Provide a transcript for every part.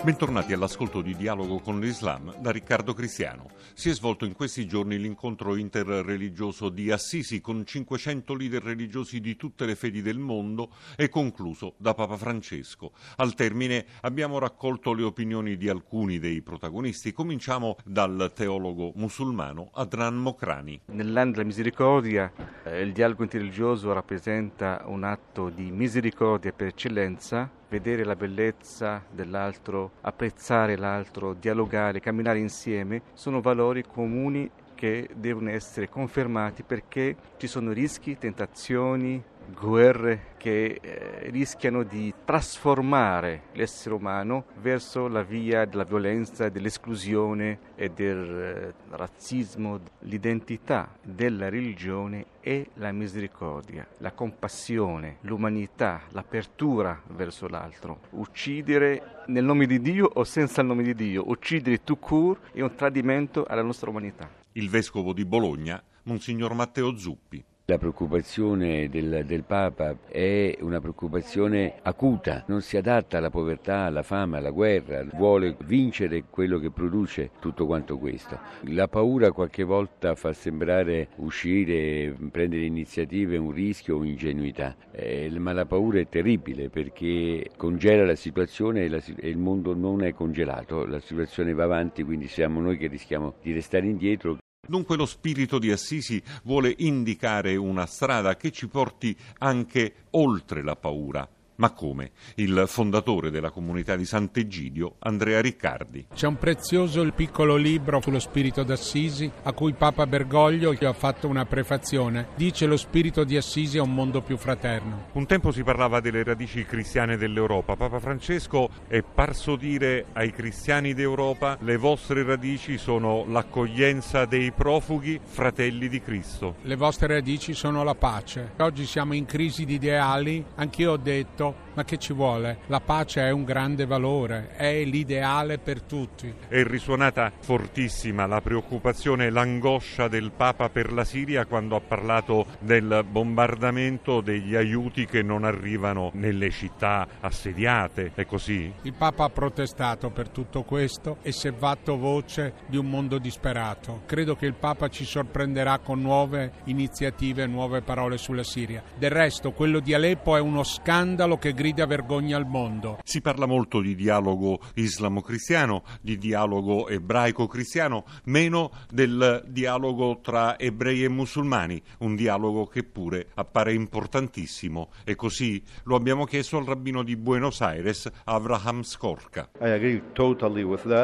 Bentornati all'ascolto di Dialogo con l'Islam da Riccardo Cristiano. Si è svolto in questi giorni l'incontro interreligioso di Assisi con 500 leader religiosi di tutte le fedi del mondo e concluso da Papa Francesco. Al termine abbiamo raccolto le opinioni di alcuni dei protagonisti. Cominciamo dal teologo musulmano Adnan Mokrani. Nell'anno della misericordia eh, il dialogo interreligioso rappresenta un atto di misericordia per eccellenza vedere la bellezza dell'altro, apprezzare l'altro, dialogare, camminare insieme, sono valori comuni che devono essere confermati perché ci sono rischi, tentazioni, guerre che eh, rischiano di trasformare l'essere umano verso la via della violenza, dell'esclusione e del eh, razzismo. L'identità della religione è la misericordia, la compassione, l'umanità, l'apertura verso l'altro. Uccidere nel nome di Dio o senza il nome di Dio, uccidere tout court è un tradimento alla nostra umanità. Il vescovo di Bologna, Monsignor Matteo Zuppi. La preoccupazione del, del, Papa è una preoccupazione acuta, non si adatta alla povertà, alla fame, alla guerra, vuole vincere quello che produce tutto quanto questo. La paura qualche volta fa sembrare uscire, prendere iniziative un rischio o ingenuità, eh, ma la paura è terribile perché congela la situazione e, la, e il mondo non è congelato, la situazione va avanti, quindi siamo noi che rischiamo di restare indietro. Dunque lo spirito di Assisi vuole indicare una strada che ci porti anche oltre la paura, ma come? Il fondatore della comunità di Sant'Egidio, Andrea Riccardi. C'è un prezioso piccolo libro sullo spirito d'Assisi a cui Papa Bergoglio ha fatto una prefazione. Dice lo spirito di Assisi è un mondo più fraterno. Un tempo si parlava delle radici cristiane dell'Europa. Papa Francesco è parso dire ai cristiani d'Europa le vostre radici sono l'accoglienza dei profughi, fratelli di Cristo. Le vostre radici sono la pace. Oggi siamo in crisi di ideali. Anch'io ho detto ma che ci vuole? La pace è un grande valore, è l'ideale per tutti. È risuonata fortissima la preoccupazione e l'angoscia del Papa per la Siria quando ha parlato del bombardamento degli aiuti che non arrivano nelle città assediate, è così? Il Papa ha protestato per tutto questo e si è fatto voce di un mondo disperato. Credo che il Papa ci sorprenderà con nuove iniziative, nuove parole sulla Siria. Del resto, quello di Aleppo è uno scandalo che grida vergogna al mondo. Si parla molto di dialogo islamo-cristiano, di dialogo ebraico-cristiano, meno del dialogo tra ebrei e musulmani, un dialogo che pure appare importantissimo. E così lo abbiamo chiesto al rabbino di Buenos Aires, Avraham Skorka.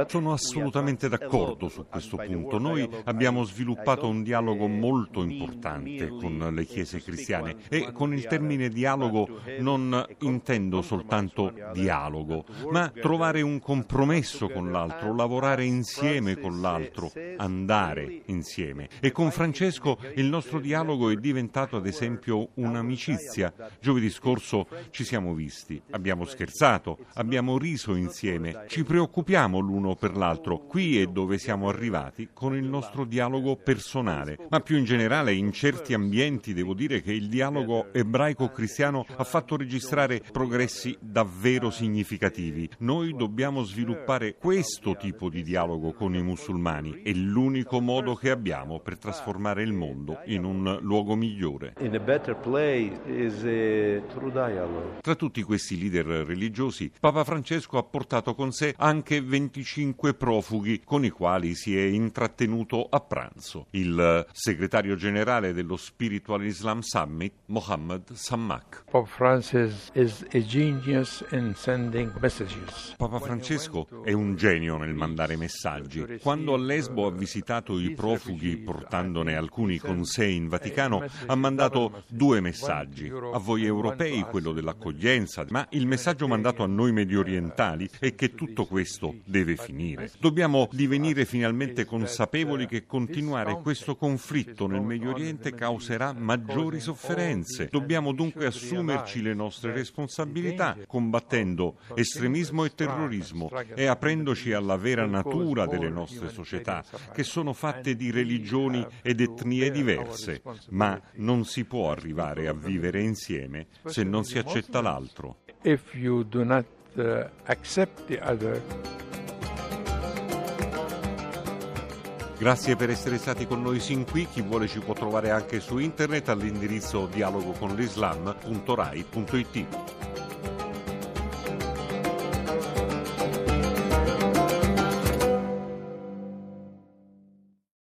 Sono assolutamente d'accordo su questo punto. Noi abbiamo sviluppato un dialogo molto importante con le chiese cristiane e con il termine dialogo non intendo soltanto dialogo, ma trovare un compromesso con l'altro, lavorare insieme con l'altro, andare insieme. E con Francesco il nostro dialogo è diventato ad esempio un'amicizia. Giovedì scorso ci siamo visti, abbiamo scherzato, abbiamo riso insieme, ci preoccupiamo l'uno per l'altro. Qui è dove siamo arrivati con il nostro dialogo personale, ma più in generale in certi ambienti devo dire che il dialogo ebraico-cristiano ha fatto registrare fare progressi davvero significativi. Noi dobbiamo sviluppare questo tipo di dialogo con i musulmani. È l'unico modo che abbiamo per trasformare il mondo in un luogo migliore. Tra tutti questi leader religiosi, Papa Francesco ha portato con sé anche 25 profughi con i quali si è intrattenuto a pranzo. Il segretario generale dello Spiritual Islam Summit, Mohammed Sammak. Pope Francis Papa Francesco è un genio nel mandare messaggi. Quando a Lesbo ha visitato i profughi portandone alcuni con sé in Vaticano, ha mandato due messaggi. A voi europei quello dell'accoglienza, ma il messaggio mandato a noi medio orientali è che tutto questo deve finire. Dobbiamo divenire finalmente consapevoli che continuare questo conflitto nel Medio Oriente causerà maggiori sofferenze. Dobbiamo dunque assumerci le nostre responsabilità responsabilità combattendo estremismo e terrorismo e aprendoci alla vera natura delle nostre società, che sono fatte di religioni ed etnie diverse, ma non si può arrivare a vivere insieme se non si accetta l'altro. If you do not uh, accept the other, Grazie per essere stati con noi sin qui, chi vuole ci può trovare anche su internet all'indirizzo dialogoconlislam.rai.it.